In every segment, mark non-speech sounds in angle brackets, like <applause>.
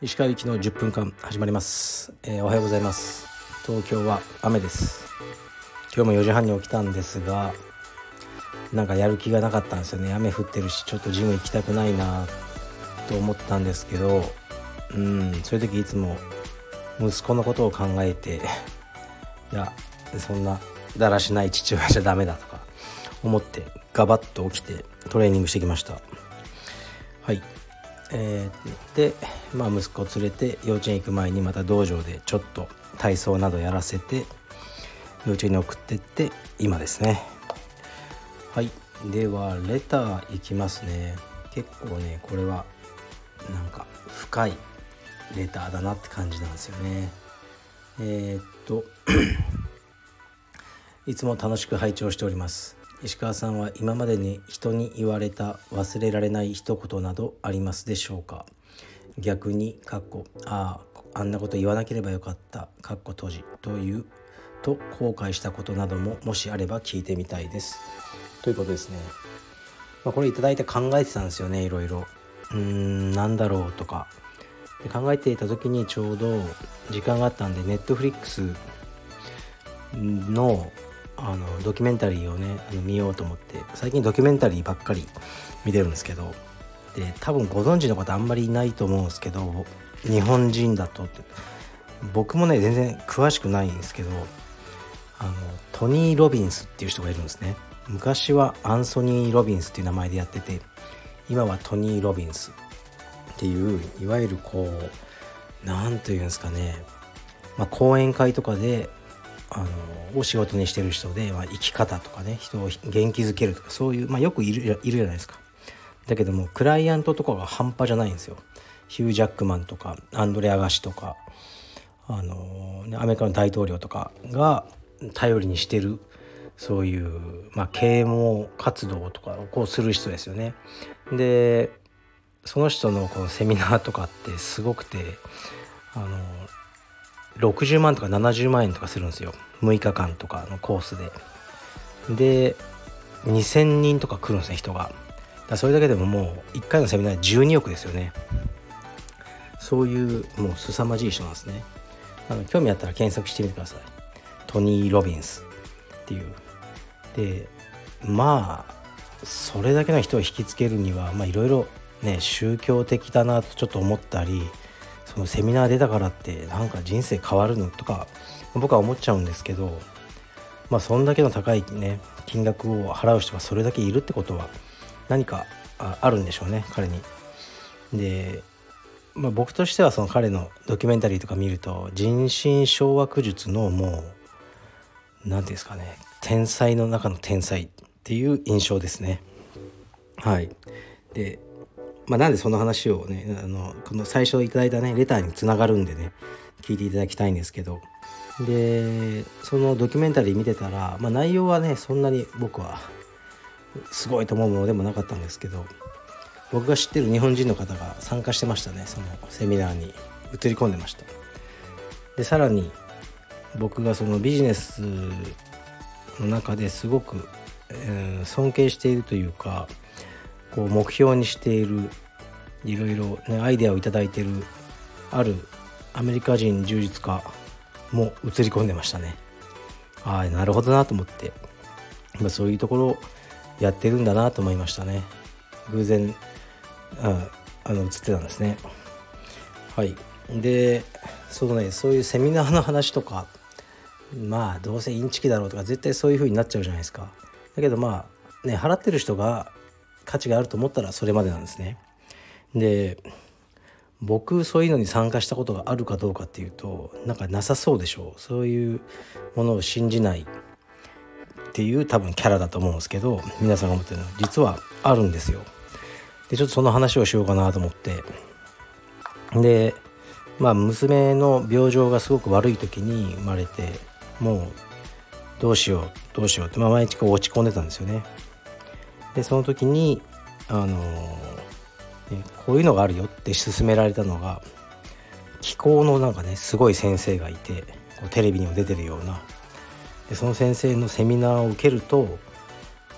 石川行きの10分間始まります、えー、おはようございます。東京は雨です。今日も4時半に起きたんですがなんかやる気がなかったんですよね。雨降ってるしちょっとジム行きたくないなと思ったんですけどうんそういう時いつも息子のことを考えていやそんなだらしない父親じゃダメだとか思ってガバッと起きてトレーニングしてきました。はい。えー、で、まあ、息子を連れて幼稚園行く前にまた道場でちょっと体操などやらせて幼稚園に送ってって今ですね。はい。ではレターいきますね。結構ねこれはなんか深いレターだなって感じなんですよね。えー、っと <clears throat> いつも楽しく拝聴しております。石川さんは今までに人に言われた忘れられない一言などありますでしょうか？逆にかっこあああんなこと言わなければよかったかっこ閉じというと後悔したことなどももしあれば聞いてみたいです。ということですね、まあ、これ頂いて考えてたんですよねいろいろ。うーんなんだろうとか。で考えていた時にちょうど時間があったんでネットフリックスのあのドキュメンタリーをねあの見ようと思って最近ドキュメンタリーばっかり見てるんですけどで多分ご存知の方あんまりいないと思うんですけど日本人だと僕もね全然詳しくないんですけどあのトニー・ロビンスっていう人がいるんですね。昔はアンソニー・ロビンスっていう名前でやってて今はトニー・ロビンスっていういわゆるこう何というんですかね、まあ、講演会とかであのを仕事にしてる人で、まあ、生き方とかね人を元気づけるとかそういう、まあ、よくいるいるじゃないですかだけどもクライアントとかが半端じゃないんですよヒュー・ジャックマンとかアンドレ・アガシとかあのアメリカの大統領とかが頼りにしてるそういう、まあ、啓蒙活動とかをこうする人ですよね。でその人のこのセミナーとかってすごくてあの60万とか70万円とかするんですよ。6日間とかのコースで。で2000人とか来るんですね人が。だそれだけでももう1回のセミナー12億ですよね。そういうもう凄まじい人なんですね。あの興味あったら検索してみてください。トニー・ロビンスっていう。でまあそれだけの人を引きつけるにはまあいろいろね宗教的だなとちょっと思ったりそのセミナー出たからってなんか人生変わるのとか僕は思っちゃうんですけどまあそんだけの高いね金額を払う人がそれだけいるってことは何かあるんでしょうね彼に。で、まあ、僕としてはその彼のドキュメンタリーとか見ると人心掌握術のもう何て言うんですかね天才の中の天才っていう印象ですね。はい、でまあ、なんでその話をねあのこの最初いただいたねレターにつながるんでね聞いていただきたいんですけど。でそのドキュメンタリー見てたら、まあ、内容はねそんなに僕はすごいと思うものでもなかったんですけど僕が知ってる日本人の方が参加してましたねそのセミナーに映り込んでました。でさらに僕がそのビジネスの中ですごく、えー、尊敬しているというかこう目標にしているいろいろ、ね、アイデアを頂いてるあるアメリカ人充実家も映り込んでましたね。ああなるほどなと思って、まあ、そういうところやってるんだなと思いましたね。偶然ああの映ってたんですね。はいでそうねそういうセミナーの話とかまあどうせインチキだろうとか絶対そういう風になっちゃうじゃないですか。だけどまあね払ってる人が価値があると思ったらそれまでなんですね。で僕そういうのに参加したことがあるかどうかっていうとなんかなさそうでしょうそういうものを信じないっていう多分キャラだと思うんですけど皆さんが思ってるのは実はあるんですよ。でちょっとその話をしようかなと思ってでまあ娘の病状がすごく悪い時に生まれてもうどうしようどうしようって、まあ、毎日こう落ち込んでたんですよね。でその時にあのこういうのがあるよって勧められたのが気候のなんかねすごい先生がいてこうテレビにも出てるような。でその先生のセミナーを受けると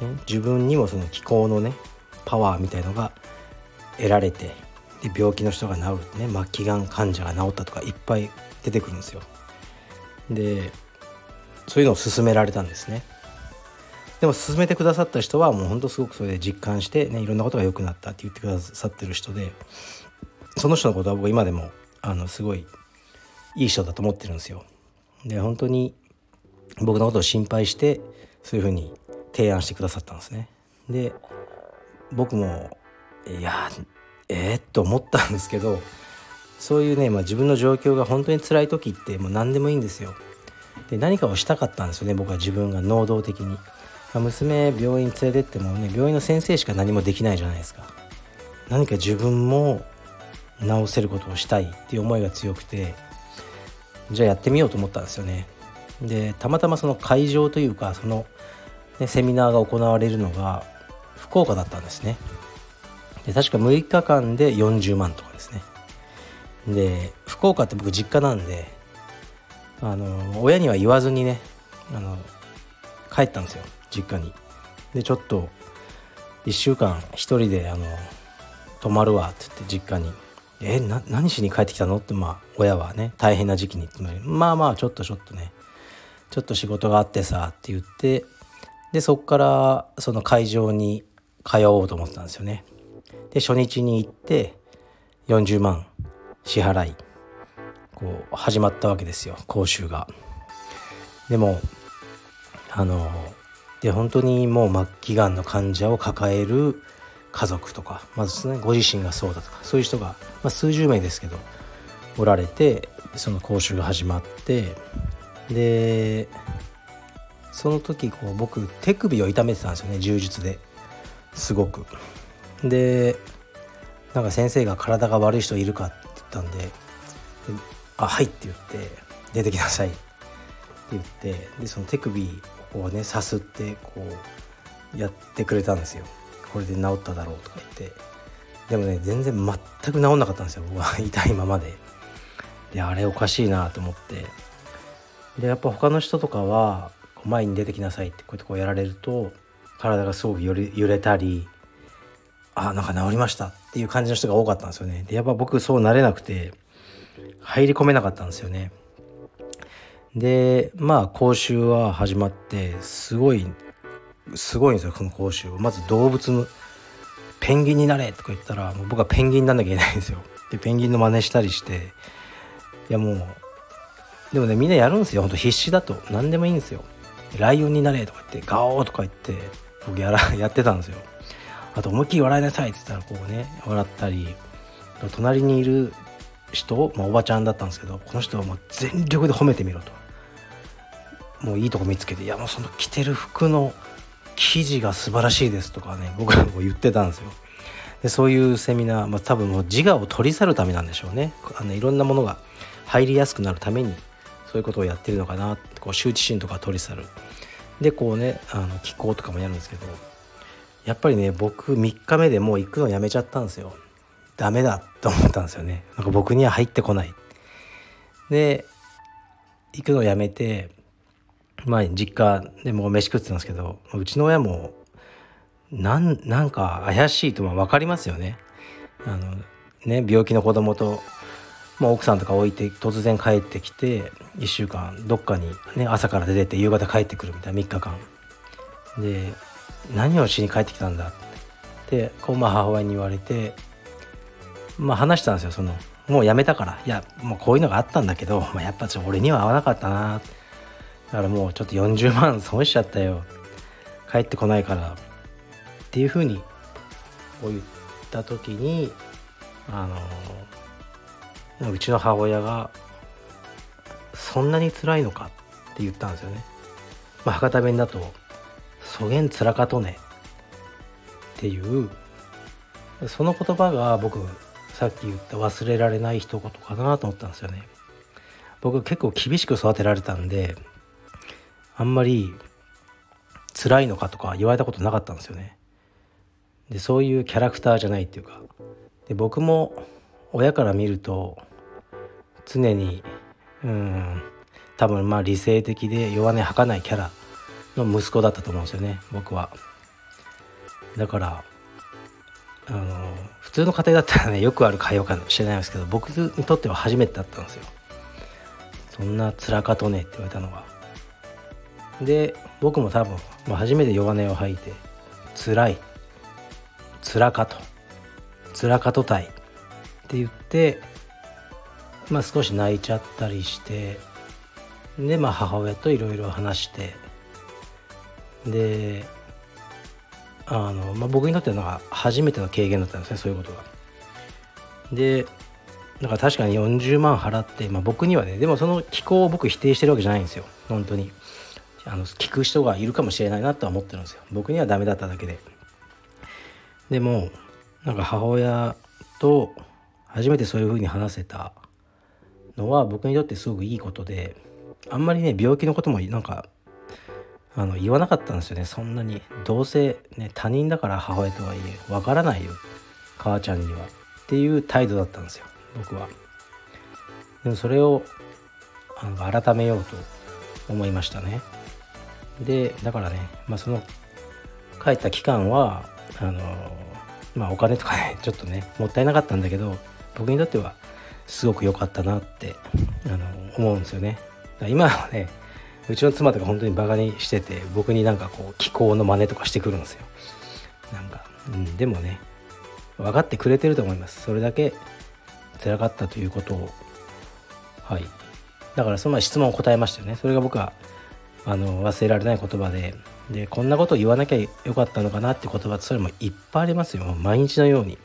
ね、自分にもその気候のねパワーみたいのが得られてで病気の人が治る。ね末期がん患者が治ったとかいっぱい出てくるんですよ。でそういうのを勧められたんですね。でも勧めてくださった人はもうほんとすごくそれで実感してねいろんなことが良くなったって言ってくださってる人でその人のことは僕今でもあのすごいいい人だと思ってるんですよ。で本当に僕のことを心配してそういうふうに提案してくださったんですね。で僕もいやえー、っと思ったんですけどそういうね、まあ、自分の状況が本当に辛い時ってもう何でもいいんですよ。で何かをしたかったんですよね僕は自分が能動的に、娘病院連れてってもね病院の先生しか何もできないじゃないですか。何か自分も治せることをしたいっていう思いが強くてじゃあやってみようと思ったんですよね。でたまたまその会場というかその、ね、セミナーが行われるのが福岡だったんですね。で確か6日間で40万とかですね。で福岡って僕実家なんであの親には言わずにねあの帰ったんですよ。実家に。でちょっと1週間1人であの泊まるわって言って実家に「えな何しに帰ってきたの?」ってまあ親はね大変な時期に。ってまあまあちょっとちょっとね。ちょっと仕事があってさって言ってでそっからその会場に通おうと思ってたんですよね。で初日に行って40万支払いこう始まったわけですよ講習が。でもあので本当にもう末期がんの患者を抱える家族とかまずねご自身がそうだとかそういう人が、まあ、数十名ですけどおられてその講習が始まってでその時こう僕手首を痛めてたんですよね柔術ですごく。でなんか先生が体が悪い人いるかって言ったんで「あはい」って言って「出てきなさい」って言ってでその手首をねさすってこうやってくれたんですよ。これで治っただろうとか言って。でもね全然全く治んなかったんですよ。僕は <laughs> 痛いままで。であれおかしいなと思って。でやっぱ他の人とかは前に出てきなさいってこうやってこうやられると体がすごく揺れ揺れたりあなんか治りましたっていう感じの人が多かったんですよね。でやっぱ僕そうなれなくて入り込めなかったんですよね。でまあ講習は始まってすごいすごいんですよその講習まず動物のペンギンになれとか言ったらもう僕はペンギンになんなきゃいけないんですよ。でペンギンの真似したりしていやもうでもねみんなやるんですよ。ほんと必死だと。何でもいいんですよ。ライオンになれとか言ってガオーとか言って僕やら <laughs> やってたんですよ。あと思いっきり笑いなさいって言ったらこうね笑ったり隣にいる人、まあ、おばちゃんだったんですけどこの人はもう全力で褒めてみろと。もういいとこ見つけていやもうその着てる服の生地が素晴らしいですとかね僕らも言ってたんですよ。でそういうセミナー、まあ、多分もう自我を取り去るためなんでしょうね。あのいろんなものが入りやすくなるためにそういうことをやってるのかなこう羞恥心とか取り去る。でこうねあの気候とかもやるんですけどやっぱりね僕3日目でもう行くのやめちゃったんですよ。ダメだと思ったんですよね。なんか僕には入ってこない。で行くのやめてまあ実家でも飯食ってたんですけどうちの親もなんなんか怪しいと分かりますよね。あのね病気の子供とまあ、奥さんとか置いて突然帰ってきて1週間どっかに、ね、朝から出てって夕方帰ってくるみたいな3日間。で何をしに帰ってきたんだってこうまあ母親に言われてまあ話したんですよそのもうやめたから。いやもうこういうのがあったんだけど、まあ、やっぱちょ俺には合わなかったな。だからもうちょっと40万損しちゃったよ帰ってこないからっていうふうにこう言った時にあのうちの母親が「そんなに辛いのか?」って言ったんですよね。まあ、博多弁だとそげんつらかとねっていうその言葉が僕さっき言った忘れられない一言かなと思ったんですよね僕結構厳しく育てられたんであんまり辛いのかとか言われたことなかったんですよね。でそういうキャラクターじゃないっていうか。で僕も親から見ると常にうん多分まあ理性的で弱音吐かないキャラの息子だったと思うんですよね僕は。だからあの普通の家庭だったらねよくある会話かもしれないですけど僕にとっては初めてだったんですよ。そんな辛かとねって言われたのが。で僕も多分、まあ、初めて弱音を吐いて辛い辛かと辛かとたいって言ってまあ少し泣いちゃったりしてでまあ母親といろいろ話してであの、まあ、僕にとっては初めての経験だったんですねそういうことが。でだから確かに40万払って、まあ、僕にはねでもその気候を僕否定してるわけじゃないんですよ本当にあの聞く人がいるかもしれないなとは思ってるんですよ。僕にはダメだっただけで。でもなんか母親と初めてそういう風に話せたのは僕にとってすごくいいことであんまりね病気のこともなんかあの言わなかったんですよね。そんなに。どうせね他人だから母親とはいえわからないよ。母ちゃんには。っていう態度だったんですよ。僕は。でもそれをあの改めようと思いましたね。でだからね、まあ、その帰った期間はあのまあお金とかね <laughs> ちょっとねもったいなかったんだけど僕にとってはすごく良かったなってあの思うんですよね。今はねうちの妻とか本当にバカにしてて僕になんかこう気候の真似とかしてくるんですよ。なんか、うん、でもね分かってくれてると思います。それだけ辛かったということを。はい。だからその質問を答えましたよね。それが僕はあの忘れられない言葉で。でこんなこと言わなきゃよかったのかなって言葉それもいっぱいありますよ。毎日のように。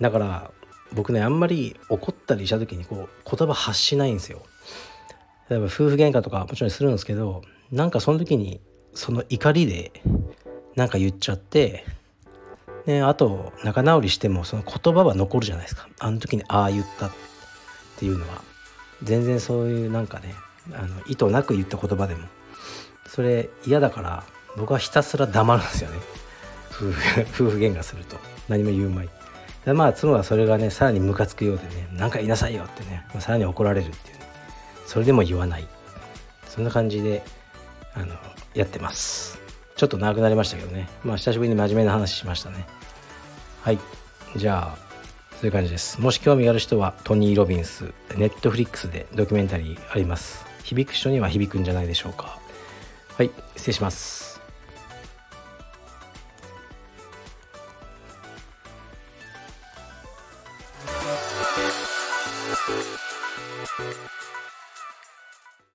だから僕ねあんまり怒ったりした時にこう言葉発しないんですよ。例えば夫婦喧嘩とかもちろんするんですけどなんかその時にその怒りでなんか言っちゃってねあと仲直りしてもその言葉は残るじゃないですか。あの時にああ言ったっていうのは。全然そういうなんかねあの意図なく言った言葉でも。それ嫌だから僕はひたすら黙るんですよね。夫婦 <laughs> 夫婦喧嘩すると。何も言うまい。でまあ妻はそれがねさらにムカつくようでね何か言いなさいよってねさらに怒られるっていう、ね、それでも言わない。そんな感じであのやってます。ちょっと長くなりましたけどね。まあ久しぶりに真面目な話しましたね。はい。じゃあそういう感じです。もし興味がある人はトニー・ロビンスネットフリックスでドキュメンタリーあります響く人には響くんじゃないでしょうか。はい失礼します。